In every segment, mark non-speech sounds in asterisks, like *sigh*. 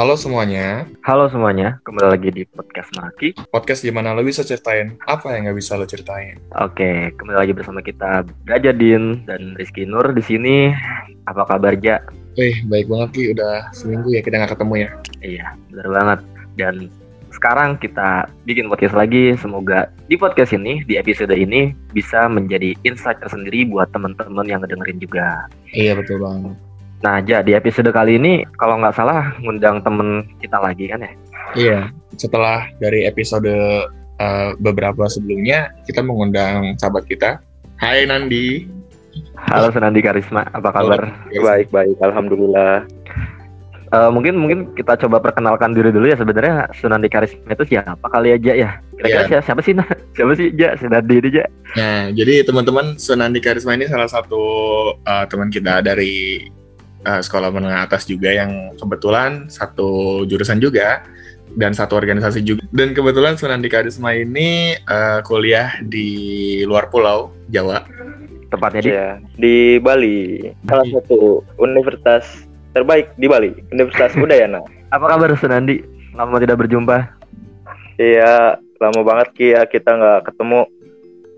Halo semuanya, Halo semuanya, kembali lagi di podcast Maki. podcast di mana lo bisa ceritain apa yang nggak bisa lo ceritain. Oke, kembali lagi bersama kita Raja Din dan Rizky Nur di sini. Apa kabar Ja? Wih, baik banget Ki, udah seminggu ya kita nggak ketemu ya. Iya, benar banget. Dan sekarang kita bikin podcast lagi. Semoga di podcast ini, di episode ini bisa menjadi insight tersendiri buat teman-teman yang ngedengerin juga. Iya betul banget. Nah, Ja, di episode kali ini kalau nggak salah ngundang temen kita lagi kan ya? Iya, setelah dari episode uh, beberapa sebelumnya, kita mengundang sahabat kita. Hai Nandi. Halo Senandi Karisma, apa kabar? Baik baik, alhamdulillah. Eh, mungkin mungkin kita coba perkenalkan diri dulu ya sebenarnya Sunandi Karisma itu siapa kali aja ya kira-kira Iya. siapa, siapa sih Nah, siapa sih Ja Sunandi ini Ja Nah, jadi teman-teman Sunandi Karisma ini salah satu uh, teman kita dari uh, sekolah menengah atas juga yang kebetulan satu jurusan juga dan satu organisasi juga. Dan kebetulan Sunandi Karisma ini uh, kuliah di luar pulau Jawa. tepatnya di Ya, di Bali, salah satu universitas terbaik di Bali, Universitas Udayana. *laughs* apa kabar Sunandi lama tidak berjumpa Iya, lama banget Ki ya kita nggak ketemu.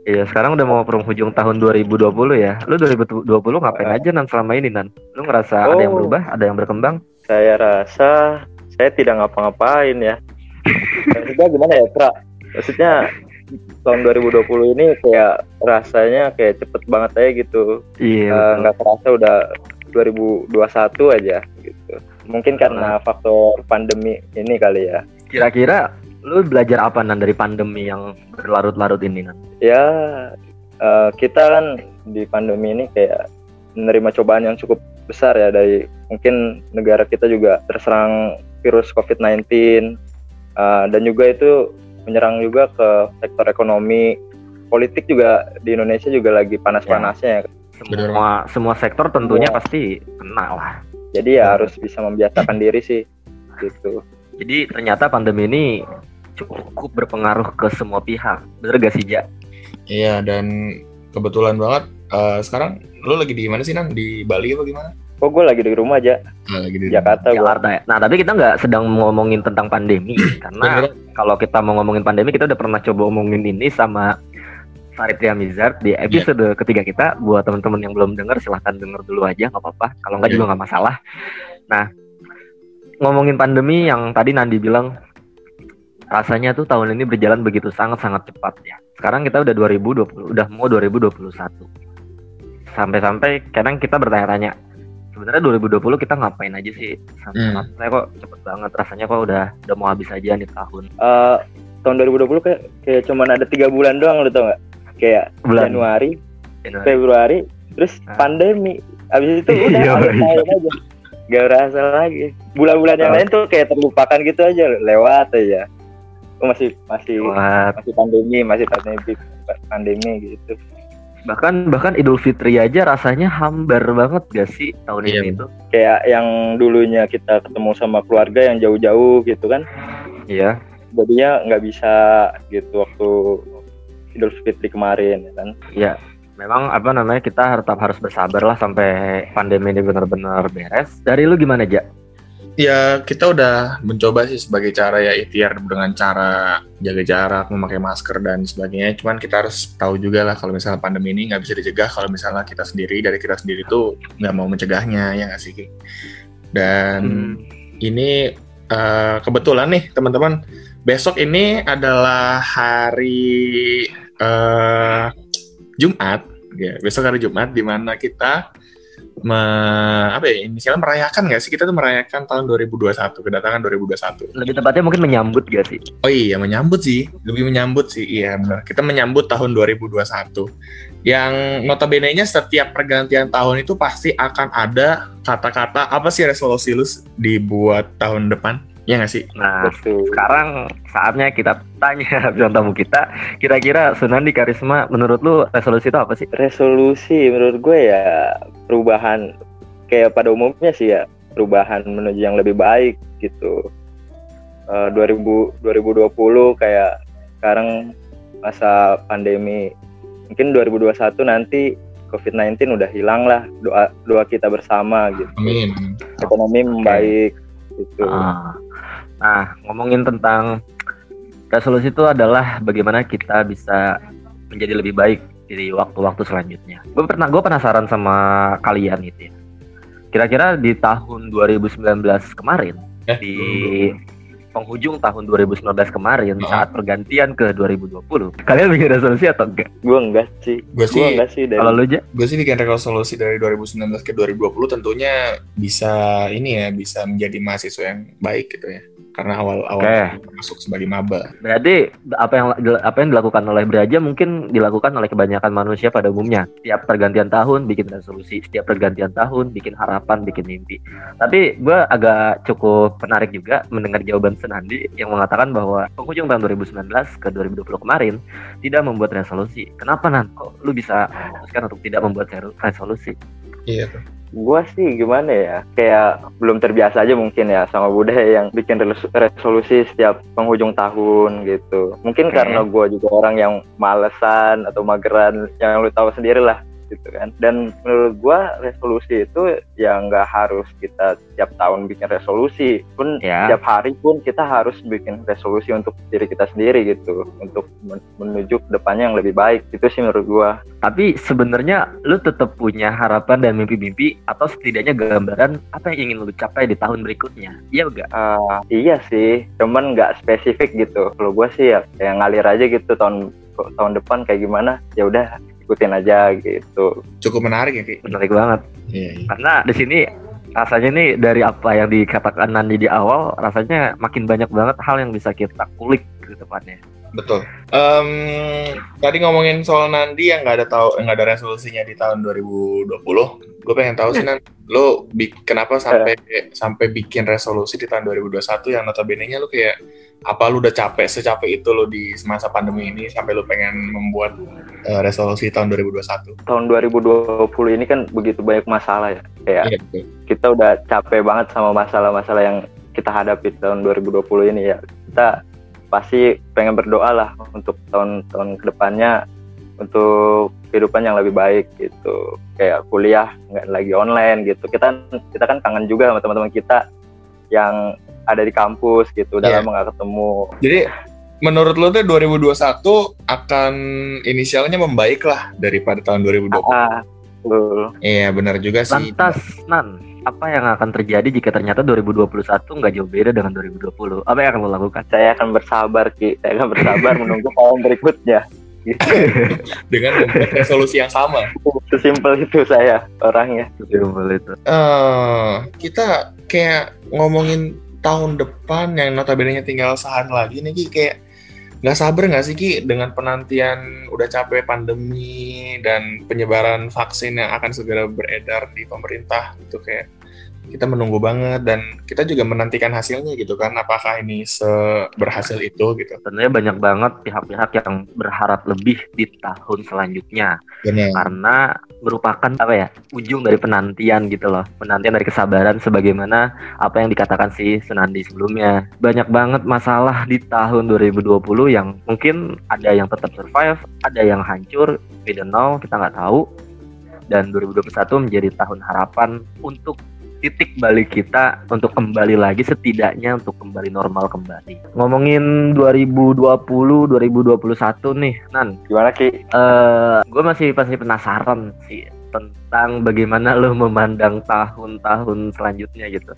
Iya sekarang udah mau penghujung tahun 2020 ya Lu 2020 ngapain aja Nan selama ini Nan? Lu ngerasa ada yang Oh. berubah? Ada yang berkembang? Saya rasa saya tidak ngapa-ngapain ya. Maksudnya gimana ya, Pra? Maksudnya tahun 2020 ini kayak rasanya kayak cepet banget aja gitu. Iya Eh, nggak kerasa udah 2021 aja gitu. Mungkin karena faktor pandemi ini kali ya. Kira-kira lu belajar apa Nan dari pandemi yang berlarut-larut ini Nan? ya eh, kita kan di pandemi ini kayak menerima cobaan yang cukup besar ya dari mungkin negara kita juga terserang virus COVID-19 eh, dan juga itu menyerang juga ke sektor ekonomi politik juga di Indonesia juga lagi panas-panasnya ya. Semua semua sektor tentunya Iya. pasti kena lah jadi ya harus bisa membiasakan diri sih gitu Jadi ternyata pandemi ini cukup berpengaruh ke semua pihak. Bener gak sih, Ja? Iya, dan kebetulan banget uh, sekarang lo lagi di mana sih Nan? Di Bali apa gimana? kok gue lagi di rumah aja Ah, lagi di Jakarta Jakarta ya. Nah, tapi kita nggak sedang ngomongin tentang pandemi. *clears throat* Karena kalau kita mau ngomongin pandemi, kita udah pernah coba ngomongin ini sama Farid Mizard di episode ketiga kita. Buat teman-teman yang belum dengar, silahkan denger dulu aja, nggak apa-apa. Kalau nggak Iya. juga nggak masalah. Nah, ngomongin pandemi yang tadi Nandi bilang, rasanya tuh tahun ini berjalan begitu sangat-sangat cepat ya. Sekarang kita udah 2020, udah mau 2021. Sampai-sampai kadang kita bertanya-tanya, sebenarnya 2020 kita ngapain aja sih? Sampai Hmm. saya kok cepet banget, rasanya kok udah udah mau habis aja nih tahun. Eh, tahun 2020 kayak kayak cuman ada tiga bulan doang lu tau nggak kayak Bulan. Januari Januari. Februari terus Ah. pandemi abis itu udah Iya, akhir iya. tahun aja gak berasa lagi bulan-bulan yang lain tuh kayak terlupakan gitu aja lewat aja masih masih Wah, masih pandemi masih pandemi pandemi gitu bahkan bahkan Idul Fitri aja rasanya hambar banget gak sih tahun Iya. ini itu? kayak yang dulunya kita ketemu sama keluarga yang jauh-jauh gitu kan Iya. jadinya nggak bisa gitu waktu Idul Fitri kemarin ya kan Ya, memang apa namanya kita tetap harus bersabar lah sampai pandemi ini benar-benar beres. Dari lu gimana aja? Ya kita udah mencoba sih sebagai cara ya ikhtiar dengan cara jaga jarak, memakai masker dan sebagainya. Cuman kita harus tahu juga lah kalau misalnya pandemi ini nggak bisa dicegah kalau misalnya kita sendiri dari kita sendiri tuh nggak mau mencegahnya ya nggak sih. Dan Hmm. ini eh, kebetulan nih teman-teman besok ini adalah hari eh, Jumat. Ya, besok hari Jumat di mana kita me, apa ya inisialnya merayakan nggak sih? Kita tuh merayakan tahun 2021 kedatangan 2021 Lebih tepatnya mungkin menyambut gak sih? oh iya menyambut sih. Lebih menyambut sih iya benar. Kita menyambut tahun 2021 yang notabene nya setiap pergantian tahun itu pasti akan ada kata-kata apa sih resolusi lu dibuat tahun depan ya nggak sih? Nah, betul. sekarang saatnya kita tanya *laughs* bintang tamu kita. Kira-kira Sunandi Karisma menurut lu resolusi itu apa sih? resolusi menurut gue ya perubahan kayak pada umumnya sih ya perubahan menuju yang lebih baik gitu. Eh, 2000 2020 kayak sekarang masa pandemi. Mungkin 2021 nanti COVID-19 udah hilang lah doa doa kita bersama gitu. Amin. Ekonomi membaik gitu. Ah. Nah, ngomongin tentang resolusi itu adalah bagaimana kita bisa menjadi lebih baik di waktu-waktu selanjutnya. Gue pernah gue penasaran sama kalian gitu ya. Kira-kira di tahun 2019 kemarin Eh, di penghujung tahun 2019 kemarin Oh. saat pergantian ke 2020 kalian bikin resolusi atau enggak? Gue enggak sih. Gue Gue sih enggak sih dari Kalau lu aja? gue sih bikin resolusi dari 2019 ke 2020 tentunya bisa ini ya bisa menjadi mahasiswa yang baik gitu ya karena awal-awal Oke. masuk sebagai maba Berarti apa yang apa yang dilakukan oleh Braja mungkin dilakukan oleh kebanyakan manusia pada umumnya. Setiap pergantian tahun bikin resolusi, setiap pergantian tahun bikin harapan, bikin mimpi. Tapi gue agak cukup menarik juga mendengar jawaban Senandi yang mengatakan bahwa penghujung tahun 2019 ke 2020 kemarin tidak membuat resolusi. Kenapa nan? Kok lu bisa memutuskan untuk tidak membuat reso- resolusi? iya tuh Gua sih gimana ya, kayak belum terbiasa aja mungkin ya sama budaya yang bikin res- resolusi setiap penghujung tahun gitu. Mungkin karena gua juga orang yang malesan atau mageran, yang lu tahu sendiri lah gitu kan. Dan menurut gua resolusi itu ya nggak harus kita tiap tahun bikin resolusi, pun Ya. tiap hari pun kita harus bikin resolusi untuk diri kita sendiri gitu, untuk men- menuju ke depannya yang lebih baik. Itu sih menurut gua. Tapi sebenarnya lu tetap punya harapan dan mimpi-mimpi atau setidaknya gambaran apa yang ingin lu capai di tahun berikutnya. Iya enggak? Ah, iya sih, cuman nggak spesifik gitu. Kalau gue sih ya kayak ngalir aja gitu tahun tahun depan kayak gimana, ya udah ikutin aja gitu. cukup menarik ya Ki Menarik banget. iya, iya. Karena di sini rasanya nih dari apa yang dikatakan Nandi di awal, rasanya makin banyak banget hal yang bisa kita kulik ke depannya. Betul Em, tadi ngomongin soal Nandi yang nggak ada tahu nggak ada resolusinya di tahun 2020 gue pengen tahu sih Nan lo bi- kenapa sampai sampai bikin resolusi di tahun 2021 yang notabene nya lo kayak apa lu udah capek secapek itu lo di masa pandemi ini sampai lo pengen membuat eh, resolusi tahun 2021 Tahun 2020 ini kan begitu banyak masalah ya. Kayak iya betul kita udah capek banget sama masalah-masalah yang kita hadapi tahun 2020 ini ya. Kita pasti pengen berdoa lah untuk tahun-tahun ke depannya untuk kehidupan yang lebih baik gitu. Kayak kuliah nggak lagi online gitu. Kita kita kan kangen juga sama teman-teman kita yang ada di kampus gitu. Udah Iya. lama nggak ketemu. Jadi menurut lo tuh 2021 akan inisialnya membaik lah daripada tahun 2020. Ah, betul. Iya benar juga sih. Lantas, Nan, apa yang akan terjadi jika ternyata 2021 nggak jauh beda dengan 2020? Apa yang akan lo lakukan? Saya akan bersabar Ki. Saya akan bersabar menunggu tahun berikutnya. Gitu. *laughs* Dengan membuat resolusi yang sama. Sesimpel itu saya orangnya. Simpel itu. eh kita kayak ngomongin tahun depan yang notabene tinggal sehari lagi nih Ki kayak nggak sabar nggak sih Ki? Dengan penantian udah capek pandemi dan penyebaran vaksin yang akan segera beredar di pemerintah itu kayak kita menunggu banget dan kita juga menantikan hasilnya gitu kan apakah ini seberhasil itu gitu. Tentunya banyak banget pihak-pihak yang berharap lebih di tahun selanjutnya. Benar. Karena merupakan apa ya ujung dari penantian gitu loh. Penantian dari kesabaran sebagaimana apa yang dikatakan si Senandi sebelumnya. Banyak banget masalah di tahun 2020 yang mungkin ada yang tetap survive ada yang hancur we don't know kita nggak tahu. Dan 2021 menjadi tahun harapan untuk titik balik kita untuk kembali lagi setidaknya untuk kembali normal kembali ngomongin 2020 2021 nih Nan Gimana Ki? eh gue masih pasti penasaran sih tentang bagaimana lo memandang tahun-tahun selanjutnya gitu.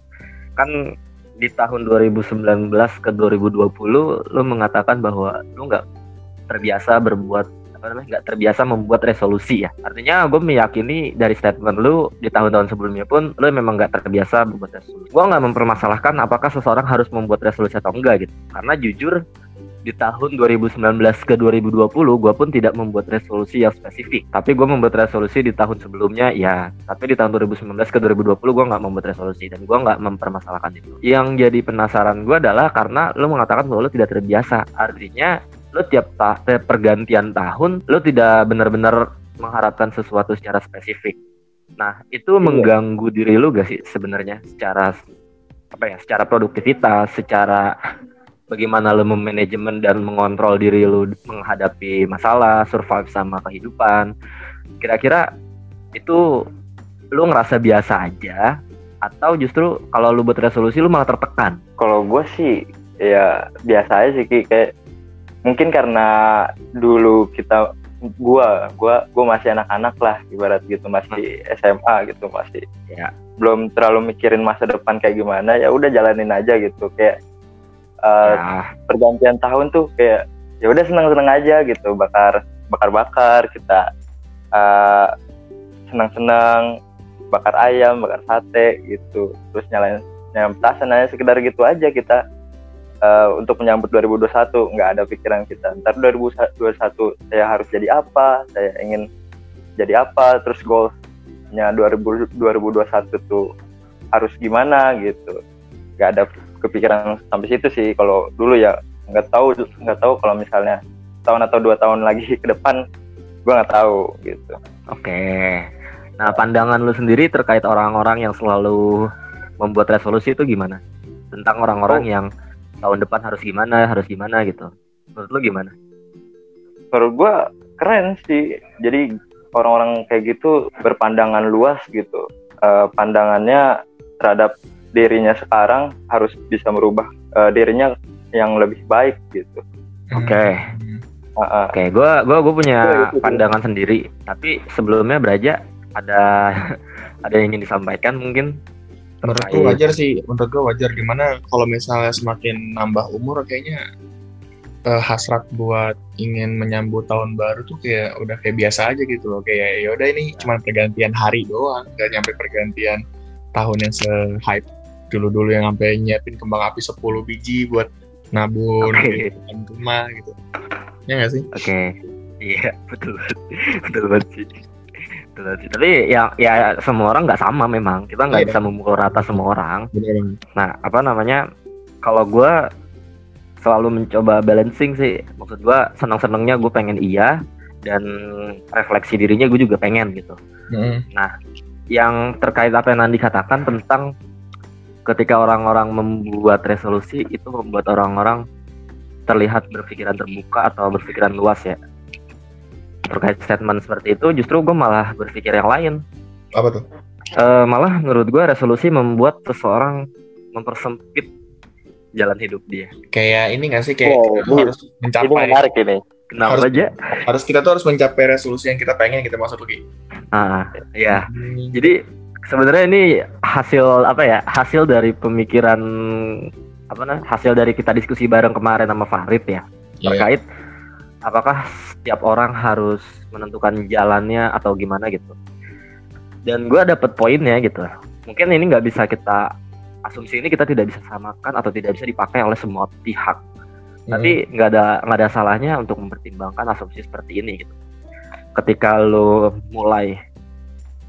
Kan di tahun 2019 ke 2020 lo mengatakan bahwa lo nggak terbiasa berbuat apa namanya nggak terbiasa membuat resolusi ya. Artinya gue meyakini dari statement lu di tahun-tahun sebelumnya pun lo memang nggak terbiasa membuat resolusi. Gue nggak mempermasalahkan apakah seseorang harus membuat resolusi atau enggak gitu. Karena jujur di tahun 2019 ke 2020 gue pun tidak membuat resolusi yang spesifik tapi gue membuat resolusi di tahun sebelumnya ya tapi di tahun 2019 ke 2020 gue nggak membuat resolusi dan gue nggak mempermasalahkan itu yang jadi penasaran gue adalah karena lo mengatakan bahwa lo tidak terbiasa artinya lo tiap ta tiap pergantian tahun lo tidak benar-benar mengharapkan sesuatu secara spesifik. Nah itu mengganggu diri lo gak sih sebenarnya? Secara apa ya secara produktivitas secara *laughs* bagaimana lo memanajemen dan mengontrol diri lo menghadapi masalah, survive sama kehidupan. Kira-kira itu lo ngerasa biasa aja atau justru kalau lu buat resolusi lu malah tertekan? Kalau gue sih ya biasa aja sih kayak mungkin karena dulu kita gua gua gua masih anak-anak lah ibarat gitu masih SMA gitu masih Ya. belum terlalu mikirin masa depan kayak gimana ya udah jalanin aja gitu kayak uh, ya pergantian tahun tuh kayak ya udah seneng-seneng aja gitu bakar bakar-bakar kita uh, senang-senang bakar ayam bakar sate gitu terus nyalain nyalain petasan aja sekedar gitu aja kita uh, untuk menyambut 2021 nggak ada pikiran kita. Ntar 2021 saya harus jadi apa? Saya ingin jadi apa? Terus goalsnya 2000 2021 tuh harus gimana gitu. Nggak ada kepikiran sampai situ sih. Kalau dulu ya nggak tahu nggak tahu kalau misalnya tahun atau dua tahun lagi ke depan gue nggak tahu gitu. Oke. Nah pandangan lu sendiri terkait orang-orang yang selalu membuat resolusi itu gimana? Tentang orang-orang Oh. yang tahun depan harus gimana harus gimana gitu menurut lu gimana menurut gue keren sih jadi orang-orang kayak gitu berpandangan luas gitu Eh, pandangannya terhadap dirinya sekarang harus bisa merubah eh, dirinya yang lebih baik gitu Oke. Hmm. Ah, ah. Oke, gua gua gua punya itu, itu. pandangan sendiri. Tapi sebelumnya Braja ada *laughs* ada yang ingin disampaikan mungkin Menurut gue wajar sih, menurut gue wajar. Gimana kalau misalnya semakin nambah umur kayaknya eh, hasrat buat ingin menyambut tahun baru tuh kayak udah kayak biasa aja gitu loh. Kayak ya udah ini cuma pergantian hari doang. Gak nyampe pergantian tahun yang se-hype dulu-dulu yang sampai nyiapin kembang api 10 biji buat nabun di depan rumah gitu. Ya gak sih? Oke, iya betul betul banget sih. Sih. Tapi ya ya semua orang nggak sama memang. Kita nggak Iya. bisa memukul rata semua orang. Bener. Nah apa namanya? Kalau gua selalu mencoba balancing sih. Maksud gua senang-senangnya gue pengen iya dan refleksi dirinya gue juga pengen gitu. Mm-mm. Yang terkait apa yang Nandi katakan tentang ketika orang-orang membuat resolusi itu membuat orang-orang terlihat berpikiran terbuka atau berpikiran luas ya terkait statement seperti itu justru gue malah berpikir yang lain. Apa tuh? Eh, malah menurut gue resolusi membuat seseorang mempersempit jalan hidup dia. Kayak ini gak sih? Kayak Wow, kita ini- harus ini mencapai menarik ini. Kenapa Harus- aja? harus kita tuh harus mencapai resolusi yang kita pengen kita maksud lagi. ah ya jadi sebenarnya ini hasil apa ya hasil dari pemikiran apa nah hasil dari kita diskusi bareng kemarin sama Farid ya Iya. terkait apakah setiap orang harus menentukan jalannya atau gimana gitu? Dan gue dapet poinnya gitu. Mungkin ini nggak bisa kita asumsi ini kita tidak bisa samakan atau tidak bisa dipakai oleh semua pihak. Tapi nggak ada nggak ada salahnya untuk mempertimbangkan asumsi seperti ini gitu. Ketika lo mulai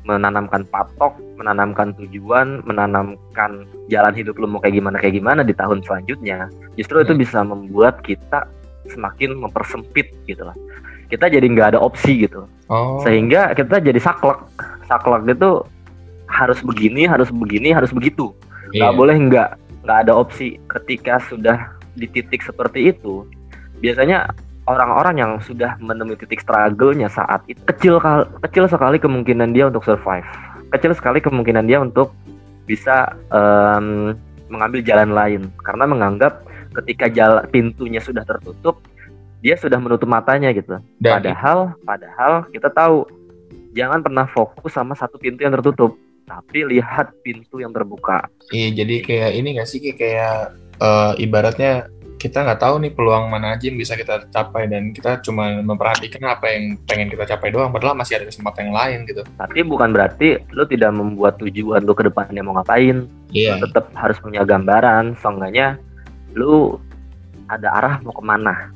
menanamkan patok menanamkan tujuan menanamkan jalan hidup lo mau kayak gimana kayak gimana di tahun selanjutnya justru itu Hmm. bisa membuat kita semakin mempersempit gitu lah. Kita jadi nggak ada opsi gitu. Oh. sehingga kita jadi saklek. Saklek itu harus begini harus begini harus begitu. Iya. nggak boleh nggak nggak ada opsi ketika sudah di titik seperti itu. Biasanya orang-orang yang sudah menemui titik struggle-nya saat itu kecil kal- kecil sekali kemungkinan dia untuk survive. Kecil sekali kemungkinan dia untuk bisa em, mengambil jalan lain. Karena menganggap ketika jalan pintunya sudah tertutup dia sudah menutup matanya gitu Dan Padahal, padahal kita tahu jangan pernah fokus sama satu pintu yang tertutup, tapi lihat pintu yang terbuka. Iya, jadi kayak ini nggak sih kayak, eh, ibaratnya kita nggak tahu nih peluang mana aja yang bisa kita capai dan kita cuma memperhatikan apa yang pengen kita capai doang, padahal masih ada kesempatan yang lain gitu. Tapi bukan berarti lu tidak membuat tujuan lu ke depannya mau ngapain. Lu tetap harus punya gambaran, seenggaknya lu ada arah mau ke mana.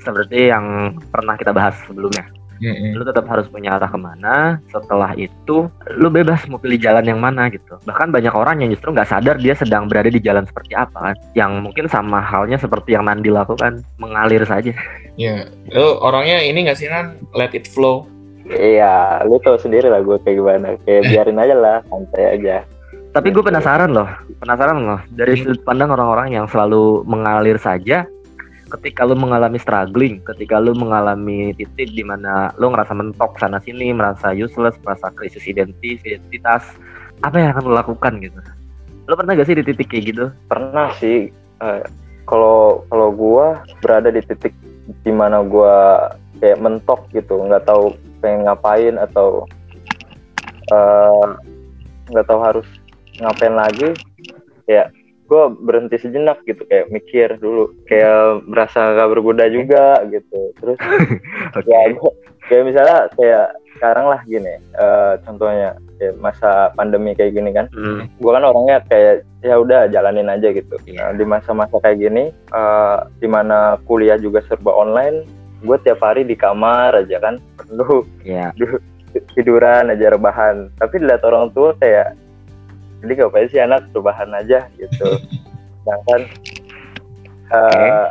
Seperti yang pernah kita bahas sebelumnya. Mm-mm. Lu tetap harus punya arah ke mana. Setelah itu, lu bebas mau pilih jalan yang mana gitu. Bahkan banyak orang yang justru nggak sadar dia sedang berada di jalan seperti apa kan. Yang mungkin sama halnya seperti yang Nandi lakukan, mengalir saja. Iya. Lu orangnya ini nggak sih nan let it flow. iya lu tau sendiri lah gue kayak gimana kayak biarin aja lah santai aja Tapi gue penasaran loh, penasaran loh dari sudut pandang orang-orang yang selalu mengalir saja. Ketika lu mengalami struggling, ketika lu mengalami titik di mana lu ngerasa mentok sana sini, merasa useless, merasa krisis identitas, identitas, apa yang akan lo lakukan gitu? Lo pernah gak sih di titik kayak gitu? Pernah sih Eh, kalau kalau gua berada di titik di mana gua kayak mentok gitu nggak tahu pengen ngapain atau eh, nggak tahu harus ngapain lagi ya gua berhenti sejenak gitu kayak mikir dulu kayak merasa gak berguna juga gitu. Terus *laughs* oke. ya gua- kayak misalnya kayak sekarang lah gini eh, contohnya kayak masa pandemi kayak gini kan. Hmm, gue kan orangnya kayak ya udah jalanin aja gitu. Iya. Nah, di masa-masa kayak gini eh di mana kuliah juga serba online gue tiap hari di kamar aja kan penuh ya *laughs* tiduran aja rebahan. Tapi dilihat orang tua kayak jadi ngapain sih anak rebahan aja gitu. Sedangkan eh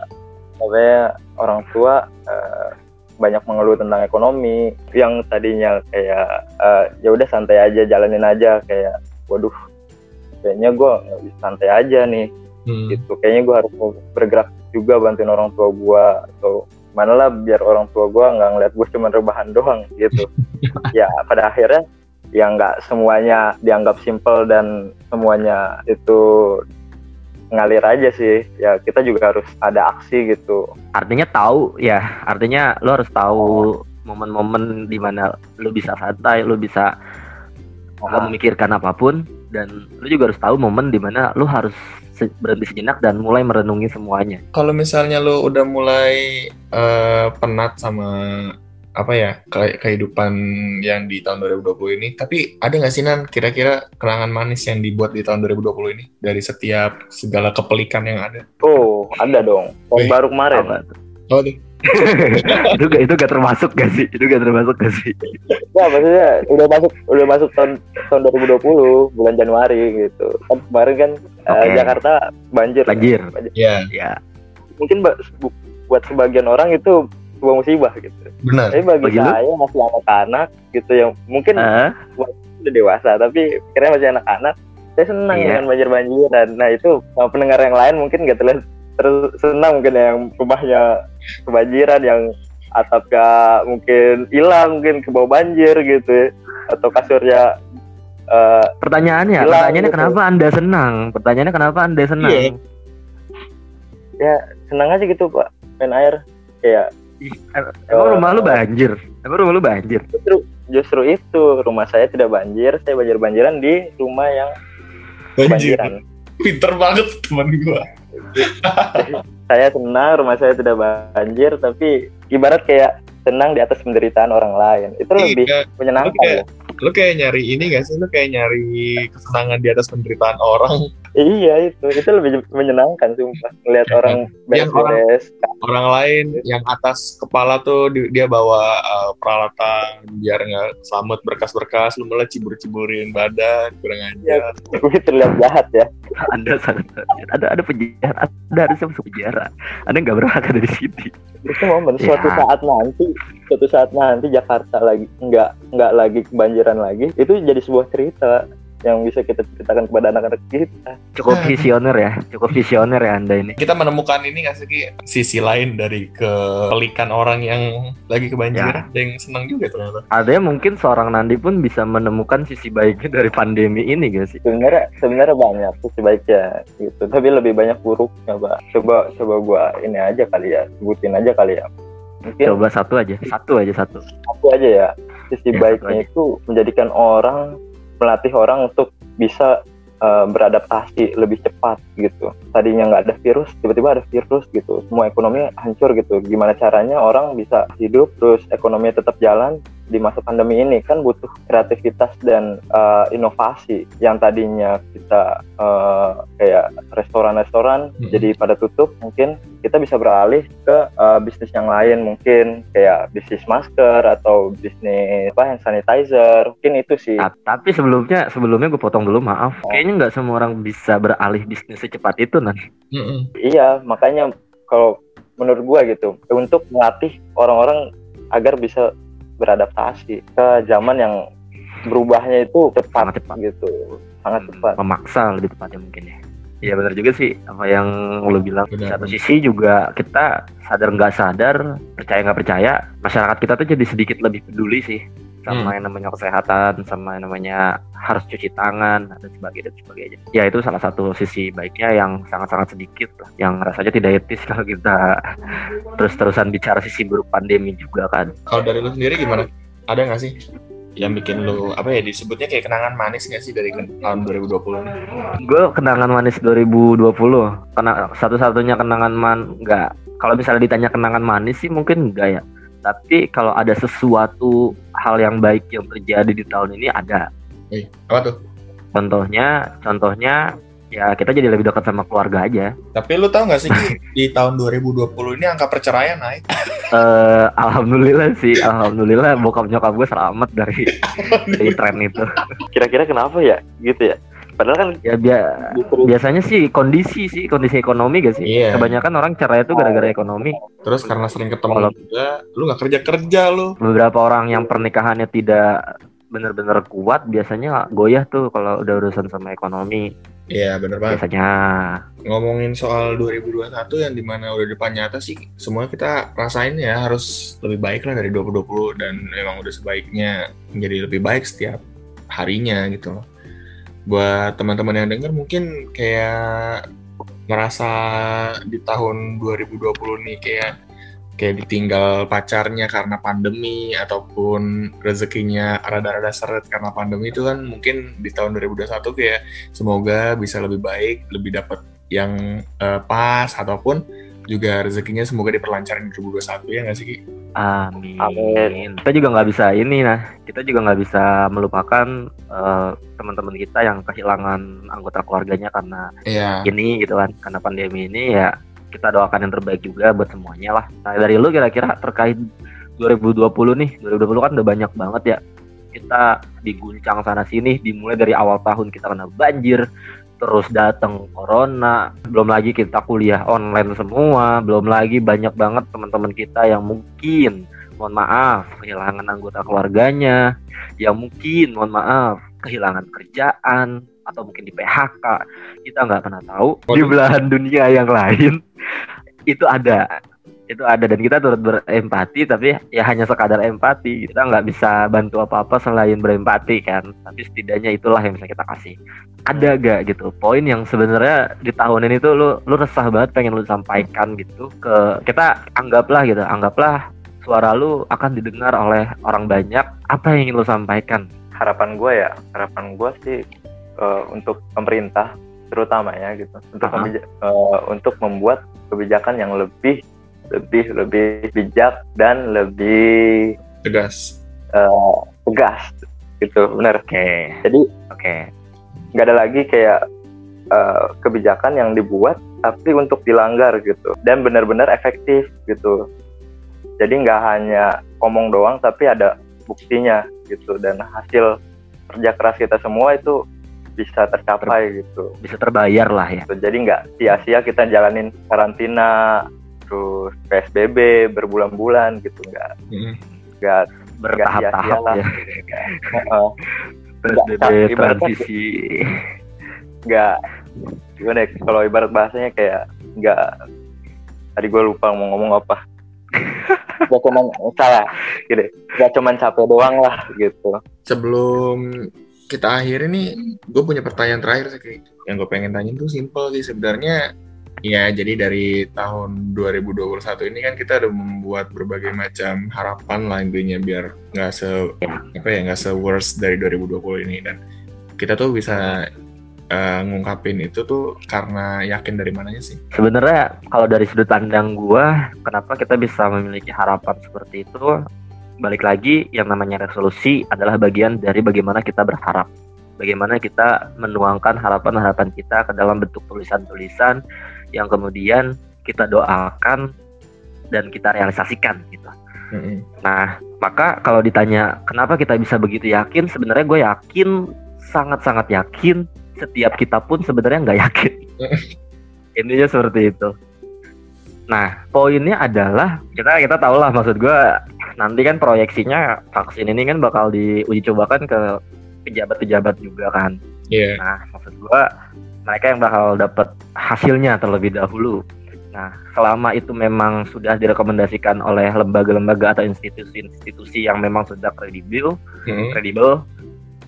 namanya orang tua eh, banyak mengeluh tentang ekonomi. Yang tadinya kayak eh, ya udah santai aja jalanin aja kayak waduh kayaknya gue santai aja nih. Hmm. gitu. Kayaknya gue harus bergerak juga bantuin orang tua gue atau mana lah biar orang tua gue nggak ngeliat gue cuma rebahan doang gitu. *laughs* Ya pada akhirnya yang nggak semuanya dianggap simple dan semuanya itu ngalir aja sih. Ya kita juga harus ada aksi gitu. Artinya tahu ya. Artinya lo harus tahu momen-momen di mana lo bisa santai lo bisa nggak Ah, memikirkan apa pun. Dan lo juga harus tahu momen di mana lo harus berhenti sejenak dan mulai merenungi semuanya. Kalau misalnya lu udah mulai eh, penat sama apa ya ke- kehidupan yang di tahun 2020 ini, tapi ada nggak sih Nan kira-kira kenangan manis yang dibuat di tahun 2020 ini dari setiap segala kepelikan yang ada? oh ada dong tahun baru kemarin Apa? Oh, tuh. *laughs* itu gak itu gak termasuk gak sih itu gak termasuk gak sih ya maksudnya udah masuk udah masuk tahun tahun 2020 bulan Januari gitu kan kemarin kan eh, Oke. Jakarta banjir Banjir. ya ya mungkin ba- bu- buat sebagian orang itu sebuah musibah gitu benar. tapi bagi Bagi lu? saya masih anak-anak gitu yang mungkin Eh, udah dewasa tapi kira masih anak-anak saya senang Iya. dengan banjir-banjiran nah itu sama pendengar yang lain mungkin nggak terlihat terus senang mungkin yang rumahnya kebanjiran yang atapnya mungkin hilang mungkin ke bawah banjir gitu atau kasurnya eh, pertanyaannya Hilang pertanyaannya gitu. kenapa anda senang pertanyaannya kenapa anda senang Iya. senang aja gitu pak main air kayak emang rumah lu banjir emang rumah lu banjir justru justru itu rumah saya tidak banjir saya banjir banjiran di rumah yang Anjir, banjiran pinter banget teman gua. *laughs* saya senang rumah saya tidak banjir tapi ibarat kayak senang di atas penderitaan orang lain itu lebih Iya, menyenangkan Oke. ya. lu kayak nyari ini gak sih? Lu kayak nyari kesenangan di atas penderitaan orang. iya itu itu lebih menyenangkan sumpah melihat Ya, orang- beres-beres Orang lain yang atas kepala tuh di- dia bawa uh, peralatan biar nggak selamat berkas-berkas, lu malah cibur-ciburin badan, kurang ajar. gue terlihat jahat ya. Anda sangat ada ada penjara ada harusnya masuk penjara. Anda nggak berhak ada di sini. Itu momen Ya. suatu saat nanti suatu saat nanti Jakarta lagi nggak nggak lagi kebanjiran lagi itu jadi sebuah cerita yang bisa kita ceritakan kepada anak-anak kita. Cukup visioner ya cukup visioner ya anda ini. Kita menemukan ini nggak sih sisi lain dari kepelikan orang yang lagi kebanjiran, ada yang senang juga ternyata. ada mungkin seorang Nandi pun bisa menemukan sisi baiknya dari pandemi ini gak sih? Sebenarnya sebenarnya banyak sih sebaiknya gitu. Tapi lebih banyak buruknya pak coba coba gua ini aja kali ya sebutin aja kali ya. Mungkin coba satu aja satu aja satu. Aku aja ya. Sisi Ya, baiknya itu menjadikan orang melatih orang untuk bisa uh, beradaptasi lebih cepat gitu. Tadinya nggak ada virus tiba-tiba ada virus gitu. Semua ekonomi hancur gitu. Gimana caranya orang bisa hidup terus ekonomi tetap jalan di masa pandemi ini? Kan butuh kreativitas dan uh, inovasi yang tadinya kita uh, kayak restoran-restoran Mm-mm. jadi pada tutup mungkin kita bisa beralih ke uh, bisnis yang lain. Mungkin kayak bisnis masker atau bisnis apa hand sanitizer. Mungkin itu sih. Ah, tapi sebelumnya sebelumnya gue potong dulu maaf. Kayaknya nggak semua orang bisa beralih bisnis secepat itu nan Mm-mm. iya makanya kalau menurut gua gitu untuk melatih orang-orang agar bisa beradaptasi ke zaman yang berubahnya itu cepat, Sangat cepat. gitu sangat cepat memaksa lebih tepatnya mungkin ya Iya benar juga sih apa yang lo bilang. Di Benar, satu benar. sisi juga kita sadar nggak sadar, percaya nggak percaya, masyarakat kita tuh jadi sedikit lebih peduli sih sama Hmm. yang namanya kesehatan, sama yang namanya harus cuci tangan dan sebagainya dan sebagainya. Ya itu salah satu sisi baiknya yang sangat-sangat sedikit lah, yang rasanya tidak etis *laughs* kalau kita terus-terusan bicara sisi buruk pandemi juga kan. Kalau dari lu sendiri gimana? Ada nggak sih yang bikin lu apa ya disebutnya kayak kenangan manis nggak sih dari tahun 2020 ini? Gue kenangan manis 2020, kena satu-satunya kenangan man nggak. Kalau misalnya ditanya kenangan manis sih mungkin enggak ya. Tapi kalau ada sesuatu hal yang baik yang terjadi di tahun ini ada. Eh, apa tuh? Contohnya, contohnya ya kita jadi lebih dekat sama keluarga aja. Tapi lu tahu nggak sih *laughs* di tahun 2020 ini angka perceraian naik? Eh, alhamdulillah sih, alhamdulillah bokap nyokap gue selamat dari *laughs* dari tren itu. Kira-kira kenapa ya gitu ya? Padahal kan Ya bia- biasanya sih kondisi sih, kondisi ekonomi gak sih? Iya. Kebanyakan orang cerai itu gara-gara ekonomi. Terus karena sering ketemu Kalau- juga, lu nggak kerja kerja lu. Beberapa orang yang pernikahannya tidak benar-benar kuat biasanya goyah tuh kalau udah urusan sama ekonomi Iya bener banget. biasanya Ngomongin soal 2021 yang di mana udah depan nyata sih, semua kita rasain ya harus lebih baik lah dari 2020 dan memang udah sebaiknya menjadi lebih baik setiap harinya gitu loh. Buat teman-teman yang denger mungkin kayak ngerasa di tahun 2020 nih kayak kayak ditinggal pacarnya karena pandemi ataupun rezekinya rada-rada seret karena pandemi itu kan mungkin di tahun 2021 kayak semoga bisa lebih baik, lebih dapat yang eh, pas ataupun juga rezekinya semoga diperlancar di 2021 ya nggak sih Ki? amin. Amin. Kita juga nggak bisa ini nah, kita juga nggak bisa melupakan eh, teman-teman kita yang kehilangan anggota keluarganya karena Iya. ini gitu kan, karena pandemi ini ya kita doakan yang terbaik juga buat semuanya lah. Nah dari lu kira-kira terkait 2020 nih, 2020 kan udah banyak banget ya kita diguncang sana sini, dimulai dari awal tahun kita kena banjir, terus datang corona, belum lagi kita kuliah online semua, belum lagi banyak banget teman-teman kita yang mungkin mohon maaf kehilangan anggota keluarganya, yang mungkin mohon maaf kehilangan kerjaan atau mungkin di PHK, kita nggak pernah tahu. Di belahan dunia yang lain *laughs* itu ada itu ada dan kita turut berempati tapi ya hanya sekadar empati. Kita nggak bisa bantu apa-apa selain berempati kan? Tapi setidaknya itulah yang bisa kita kasih. Ada gak gitu? Poin yang sebenarnya di tahun ini tuh lu lu resah banget pengen lu sampaikan gitu ke kita anggaplah gitu anggaplah suara lu akan didengar oleh orang banyak. Apa yang ingin lu sampaikan? Harapan gue ya harapan gue sih eh, untuk pemerintah terutamanya gitu. Untuk Aha. membija- eh, untuk membuat kebijakan yang lebih lebih lebih bijak dan lebih Tegas. eh, tegas. Gitu benar oke. Jadi oke. Nggak ada lagi kayak eh, kebijakan yang dibuat tapi untuk dilanggar gitu. Dan benar-benar efektif gitu. Jadi nggak hanya ngomong doang tapi ada buktinya gitu. Dan hasil kerja keras kita semua itu bisa tercapai gitu. bisa terbayar lah ya. Gitu. Jadi nggak sia-sia kita jalanin karantina terus PSBB berbulan-bulan gitu nggak Mm. nggak bertahap-tahap lah. ya. Heeh. PSBB transisi nggak gimana ya, kalau ibarat bahasanya kayak nggak tadi gue lupa mau ngomong apa. *laughs* Nggak cuman salah. Gitu nggak cuman capek doang lah gitu. Sebelum kita akhiri nih, gue punya pertanyaan terakhir sih yang gue pengen tanyain tuh simple sih. Sebenarnya. Ya, jadi dari tahun 2021 ini kan kita udah membuat berbagai macam harapan lah intinya biar nggak se apa ya nggak se worst dari 2020 ini. Dan kita tuh bisa eh, ngungkapin itu tuh karena yakin dari mananya sih. sebenarnya kalau dari sudut pandang gua kenapa kita bisa memiliki harapan seperti itu? Balik lagi yang namanya resolusi adalah bagian dari bagaimana kita berharap. Bagaimana kita menuangkan harapan-harapan kita ke dalam bentuk tulisan-tulisan yang kemudian kita doakan dan kita realisasikan gitu Mm-mm. Nah, maka kalau ditanya kenapa kita bisa begitu yakin, sebenarnya gue yakin, sangat-sangat yakin. Setiap kita pun sebenarnya nggak yakin. *laughs* Intinya seperti itu. Nah, poinnya adalah kita kita tahu lah maksud gue nanti kan proyeksinya vaksin ini kan bakal diuji cobakan ke pejabat-pejabat juga kan. Iya. Nah, maksud gua mereka yang bakal dapat hasilnya terlebih dahulu. Nah, selama itu memang sudah direkomendasikan oleh lembaga-lembaga atau institusi-institusi yang memang sudah kredibel, hmm. kredibel,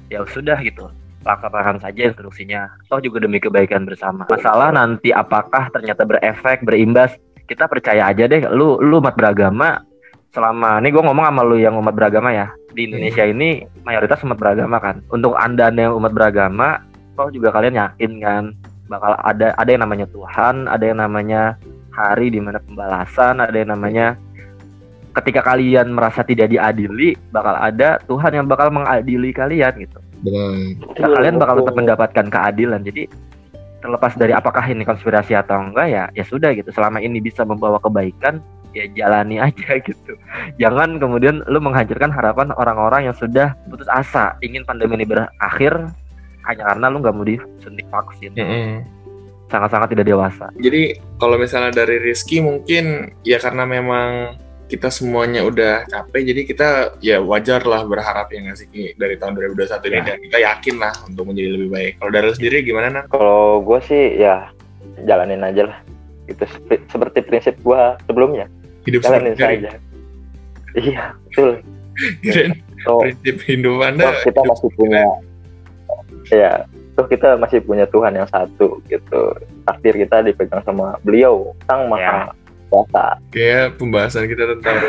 ya sudah gitu. Laksanakan saja instruksinya. Toh juga demi kebaikan bersama. Masalah nanti apakah ternyata berefek, berimbas, kita percaya aja deh. Lu lu umat beragama selama ini gue ngomong sama lu yang umat beragama ya di Indonesia ini mayoritas umat beragama kan untuk anda yang umat beragama toh juga kalian yakin kan bakal ada ada yang namanya Tuhan ada yang namanya hari di mana pembalasan, ada yang namanya ketika kalian merasa tidak diadili, bakal ada Tuhan yang bakal mengadili kalian gitu. Benar. Nah, kalian bakal tetap mendapatkan keadilan. Jadi terlepas dari apakah ini konspirasi atau enggak ya, ya sudah gitu. Selama ini bisa membawa kebaikan, ya jalani aja *laughs* gitu. Jangan kemudian lu menghancurkan harapan orang-orang yang sudah putus asa ingin pandemi ini berakhir hanya karena lu nggak mau disuntik vaksin. Mm -hmm sangat-sangat tidak dewasa. Jadi kalau misalnya dari Rizky mungkin ya karena memang kita semuanya udah capek jadi kita ya wajar lah berharap ya nggak sih dari tahun 2021 ya. ini dan kita yakin lah untuk menjadi lebih baik. Kalau dari sendiri gimana nak? Kalau gue sih ya jalanin aja lah. Itu seperti prinsip gue sebelumnya. Hidup jalanin saja. Iya betul. Keren. So, prinsip hidup anda. So kita masih punya ya toh kita masih punya Tuhan yang satu gitu takdir kita dipegang sama beliau sang maha ya. kuasa kayak pembahasan kita tentang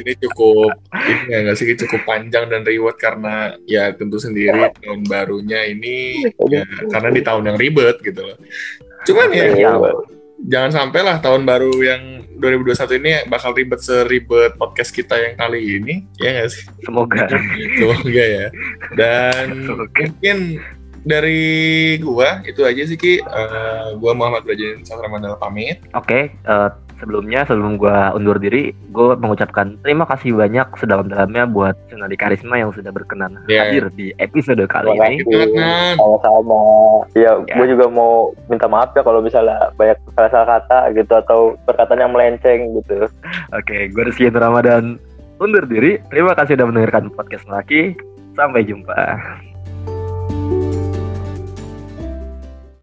ini cukup ini ya nggak sih cukup panjang dan reward karena ya tentu sendiri tahun barunya ini ya, karena di tahun yang ribet gitu loh cuman ya, ya jangan sampai lah tahun baru yang 2021 ini bakal ribet seribet podcast kita yang kali ini ya nggak sih? Semoga. Semoga ya. Dan semoga. mungkin dari gua itu aja sih Ki. Uh, gua Muhammad Brajan Sastra Mandala pamit. Oke, okay, uh, eh, sebelumnya sebelum gua undur diri, gua mengucapkan terima kasih banyak sedalam-dalamnya buat Sunadi Karisma yang sudah berkenan yeah. hadir di episode kali ini. Sama-sama. Ya, yeah. gua juga mau minta maaf ya kalau misalnya banyak salah kata gitu atau perkataan yang melenceng gitu. Oke, okay, gua Rizky Ramadan undur diri. Terima kasih sudah mendengarkan podcast lagi. Sampai jumpa.